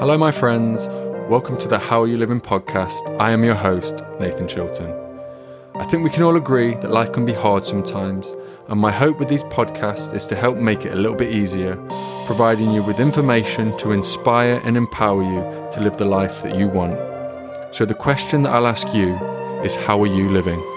Hello, my friends. Welcome to the How Are You Living podcast. I am your host, Nathan Chilton. I think we can all agree that life can be hard sometimes, and my hope with these podcasts is to help make it a little bit easier, providing you with information to inspire and empower you to live the life that you want. So, the question that I'll ask you is How are you living?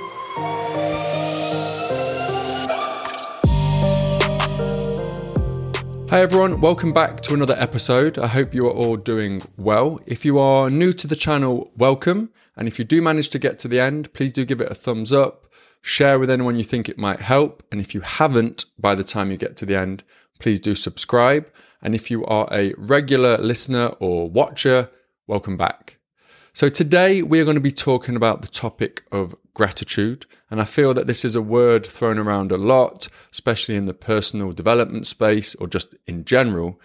Hi everyone, welcome back to another episode. I hope you are all doing well. If you are new to the channel, welcome. And if you do manage to get to the end, please do give it a thumbs up, share with anyone you think it might help. And if you haven't by the time you get to the end, please do subscribe. And if you are a regular listener or watcher, welcome back. So today we are going to be talking about the topic of gratitude. And I feel that this is a word thrown around a lot, especially in the personal development space or just in general.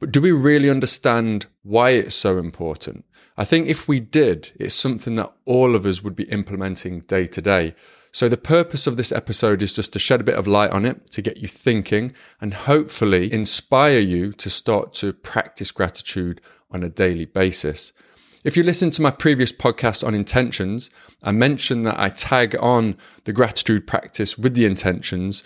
But do we really understand why it's so important? I think if we did, it's something that all of us would be implementing day to day. So the purpose of this episode is just to shed a bit of light on it, to get you thinking and hopefully inspire you to start to practice gratitude on a daily basis. If you listen to my previous podcast on intentions, I mentioned that I tag on the gratitude practice with the intentions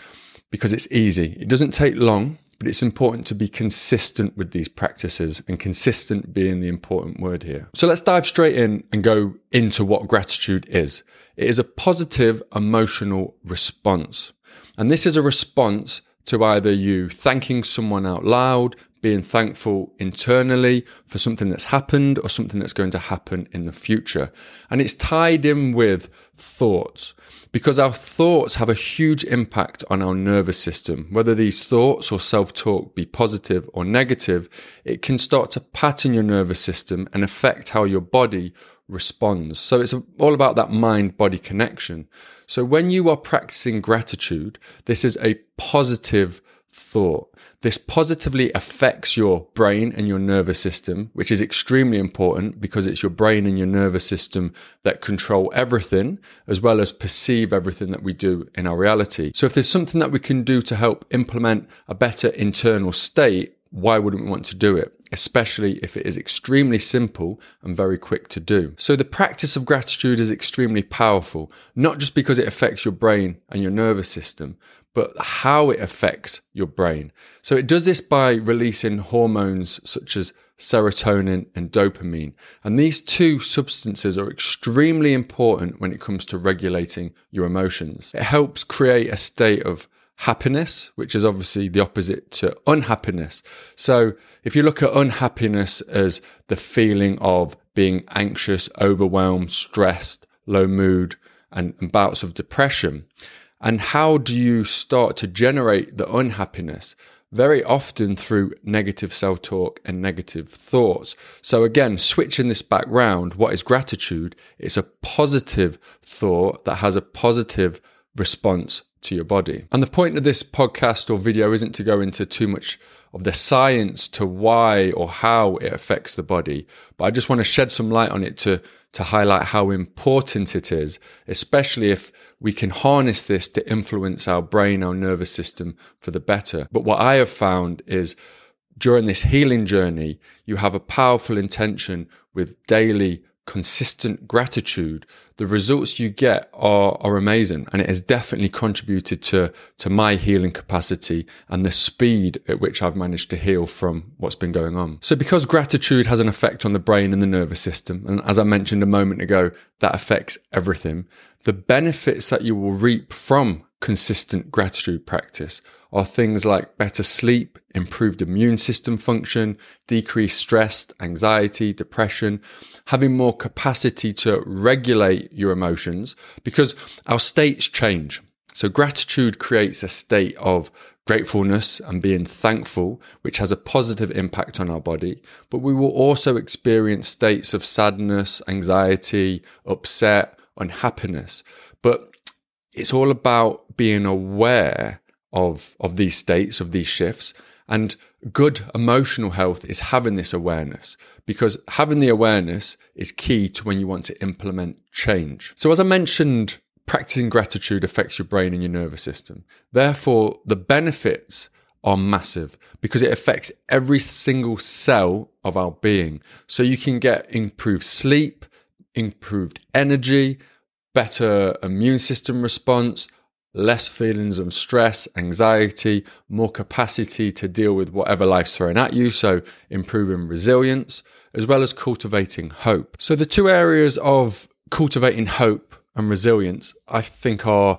because it's easy. It doesn't take long, but it's important to be consistent with these practices and consistent being the important word here. So let's dive straight in and go into what gratitude is. It is a positive emotional response. And this is a response to either you thanking someone out loud, being thankful internally for something that's happened or something that's going to happen in the future. And it's tied in with thoughts because our thoughts have a huge impact on our nervous system. Whether these thoughts or self talk be positive or negative, it can start to pattern your nervous system and affect how your body responds. So it's all about that mind body connection. So when you are practicing gratitude, this is a positive thought. This positively affects your brain and your nervous system, which is extremely important because it's your brain and your nervous system that control everything as well as perceive everything that we do in our reality. So if there's something that we can do to help implement a better internal state, why wouldn't we want to do it? Especially if it is extremely simple and very quick to do. So the practice of gratitude is extremely powerful, not just because it affects your brain and your nervous system, but how it affects your brain. So it does this by releasing hormones such as serotonin and dopamine. And these two substances are extremely important when it comes to regulating your emotions. It helps create a state of happiness, which is obviously the opposite to unhappiness. So if you look at unhappiness as the feeling of being anxious, overwhelmed, stressed, low mood, and, and bouts of depression, and how do you start to generate the unhappiness? Very often through negative self talk and negative thoughts. So, again, switching this back round, what is gratitude? It's a positive thought that has a positive response to your body. And the point of this podcast or video isn't to go into too much of the science to why or how it affects the body, but I just want to shed some light on it to to highlight how important it is, especially if we can harness this to influence our brain, our nervous system for the better. But what I have found is during this healing journey, you have a powerful intention with daily consistent gratitude, the results you get are, are amazing. And it has definitely contributed to, to my healing capacity and the speed at which I've managed to heal from what's been going on. So because gratitude has an effect on the brain and the nervous system, and as I mentioned a moment ago, that affects everything, the benefits that you will reap from consistent gratitude practice are things like better sleep, improved immune system function, decreased stress, anxiety, depression, having more capacity to regulate your emotions because our states change. So gratitude creates a state of gratefulness and being thankful, which has a positive impact on our body. But we will also experience states of sadness, anxiety, upset, unhappiness. But it's all about being aware of, of these states, of these shifts. And good emotional health is having this awareness because having the awareness is key to when you want to implement change. So, as I mentioned, practicing gratitude affects your brain and your nervous system. Therefore, the benefits are massive because it affects every single cell of our being. So you can get improved sleep, improved energy, better immune system response, less feelings of stress, anxiety, more capacity to deal with whatever life's thrown at you. So improving resilience, as well as cultivating hope. So the two areas of cultivating hope and resilience, I think are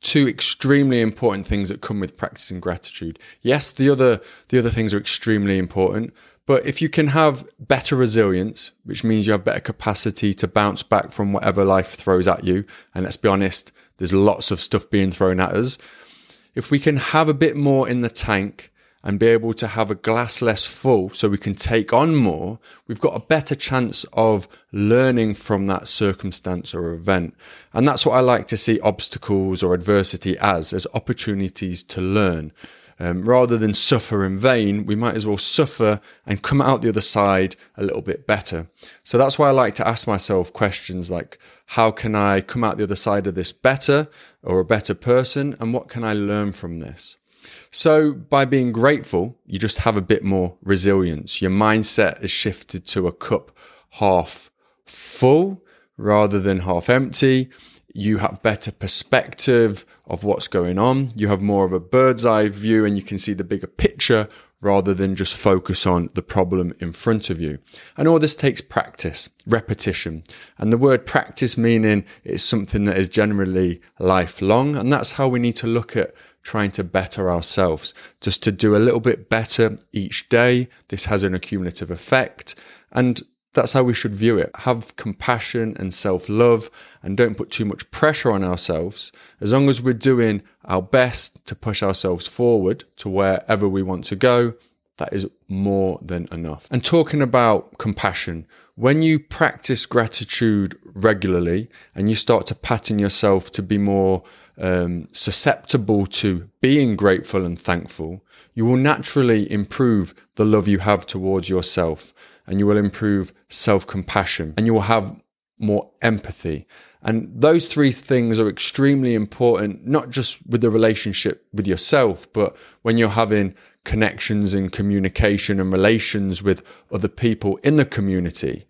two extremely important things that come with practicing gratitude. Yes, the other the other things are extremely important, but if you can have better resilience, which means you have better capacity to bounce back from whatever life throws at you, and let's be honest, there's lots of stuff being thrown at us. If we can have a bit more in the tank and be able to have a glass less full so we can take on more, we've got a better chance of learning from that circumstance or event. And that's what I like to see obstacles or adversity as, as opportunities to learn. Um, rather than suffer in vain, we might as well suffer and come out the other side a little bit better. So that's why I like to ask myself questions like, how can I come out the other side of this better or a better person? And what can I learn from this? So, by being grateful, you just have a bit more resilience. Your mindset is shifted to a cup half full rather than half empty. You have better perspective of what's going on. You have more of a bird's eye view and you can see the bigger picture rather than just focus on the problem in front of you. And all this takes practice, repetition. And the word practice meaning it's something that is generally lifelong. And that's how we need to look at trying to better ourselves, just to do a little bit better each day. This has an accumulative effect. And that's how we should view it. Have compassion and self love and don't put too much pressure on ourselves. As long as we're doing our best to push ourselves forward to wherever we want to go, that is more than enough. And talking about compassion, when you practice gratitude regularly and you start to pattern yourself to be more um, susceptible to being grateful and thankful, you will naturally improve the love you have towards yourself and you will improve self compassion and you will have more empathy. And those three things are extremely important, not just with the relationship with yourself, but when you're having connections and communication and relations with other people in the community.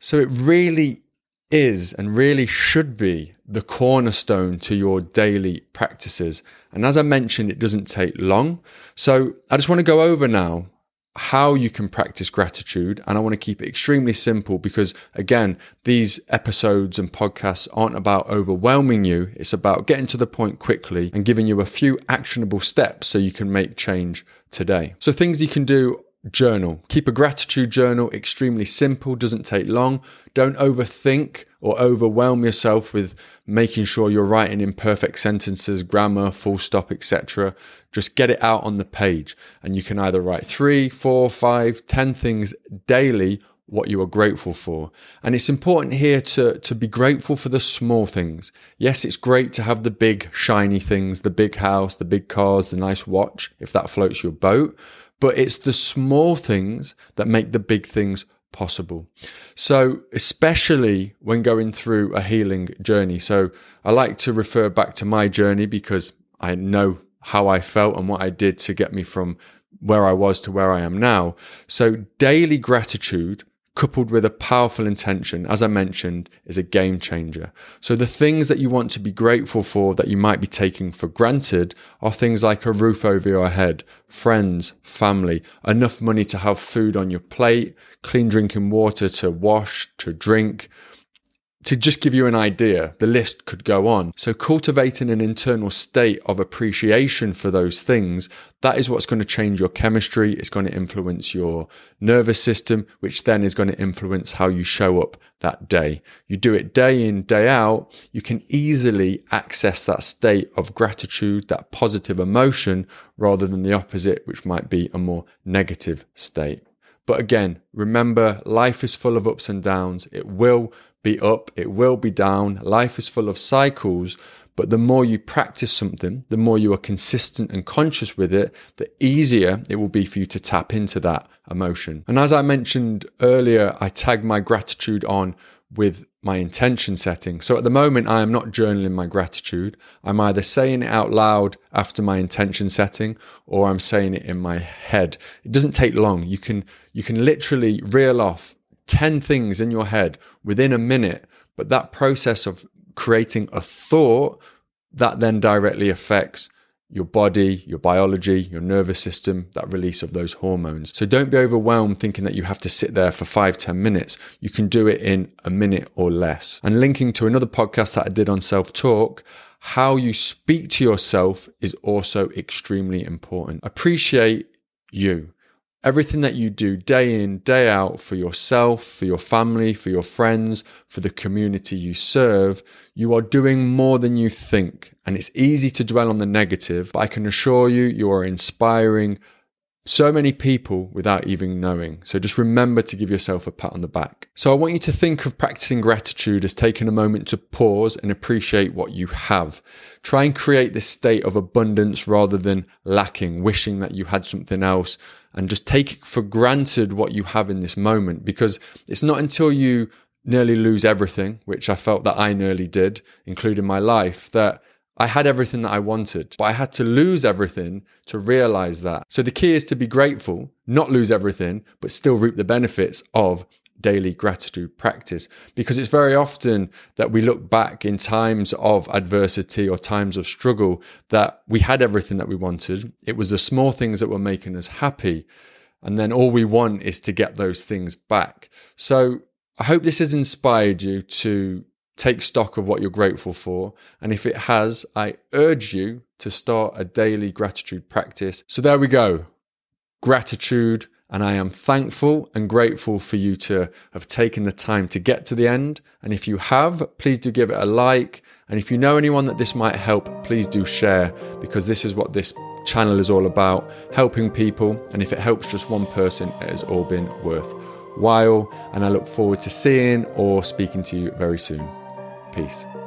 So it really is and really should be the cornerstone to your daily practices. And as I mentioned, it doesn't take long. So I just want to go over now how you can practice gratitude. And I want to keep it extremely simple because, again, these episodes and podcasts aren't about overwhelming you. It's about getting to the point quickly and giving you a few actionable steps so you can make change today. So, things you can do journal. Keep a gratitude journal extremely simple, doesn't take long. Don't overthink or overwhelm yourself with making sure you're writing in perfect sentences, grammar, full stop, etc. Just get it out on the page. And you can either write three, four, five, ten things daily what you are grateful for. And it's important here to, to be grateful for the small things. Yes, it's great to have the big shiny things, the big house, the big cars, the nice watch, if that floats your boat but it's the small things that make the big things possible. So, especially when going through a healing journey. So, I like to refer back to my journey because I know how I felt and what I did to get me from where I was to where I am now. So, daily gratitude coupled with a powerful intention, as I mentioned, is a game changer. So the things that you want to be grateful for that you might be taking for granted are things like a roof over your head, friends, family, enough money to have food on your plate, clean drinking water to wash, to drink, to just give you an idea, the list could go on. So cultivating an internal state of appreciation for those things, that is what's going to change your chemistry. It's going to influence your nervous system, which then is going to influence how you show up that day. You do it day in, day out. You can easily access that state of gratitude, that positive emotion, rather than the opposite, which might be a more negative state. But again, remember life is full of ups and downs. It will be up, it will be down. Life is full of cycles, but the more you practice something, the more you are consistent and conscious with it, the easier it will be for you to tap into that emotion. And as I mentioned earlier, I tag my gratitude on with my intention setting. So at the moment, I am not journaling my gratitude. I'm either saying it out loud after my intention setting or I'm saying it in my head. It doesn't take long. You can, you can literally reel off 10 things in your head within a minute. But that process of creating a thought that then directly affects your body, your biology, your nervous system, that release of those hormones. So don't be overwhelmed thinking that you have to sit there for five, ten minutes. You can do it in a minute or less. And linking to another podcast that I did on self talk, how you speak to yourself is also extremely important. Appreciate you everything that you do day in, day out for yourself, for your family, for your friends, for the community you serve, you are doing more than you think. And it's easy to dwell on the negative, but I can assure you, you are inspiring so many people without even knowing. So just remember to give yourself a pat on the back. So I want you to think of practicing gratitude as taking a moment to pause and appreciate what you have. Try and create this state of abundance rather than lacking, wishing that you had something else and just take for granted what you have in this moment because it's not until you nearly lose everything, which I felt that I nearly did, including my life, that I had everything that I wanted, but I had to lose everything to realize that. So the key is to be grateful, not lose everything, but still reap the benefits of daily gratitude practice. Because it's very often that we look back in times of adversity or times of struggle that we had everything that we wanted. It was the small things that were making us happy. And then all we want is to get those things back. So I hope this has inspired you to take stock of what you're grateful for. And if it has, I urge you to start a daily gratitude practice. So there we go. Gratitude. And I am thankful and grateful for you to have taken the time to get to the end. And if you have, please do give it a like. And if you know anyone that this might help, please do share because this is what this channel is all about helping people. And if it helps just one person, it has all been worthwhile. And I look forward to seeing or speaking to you very soon. Peace.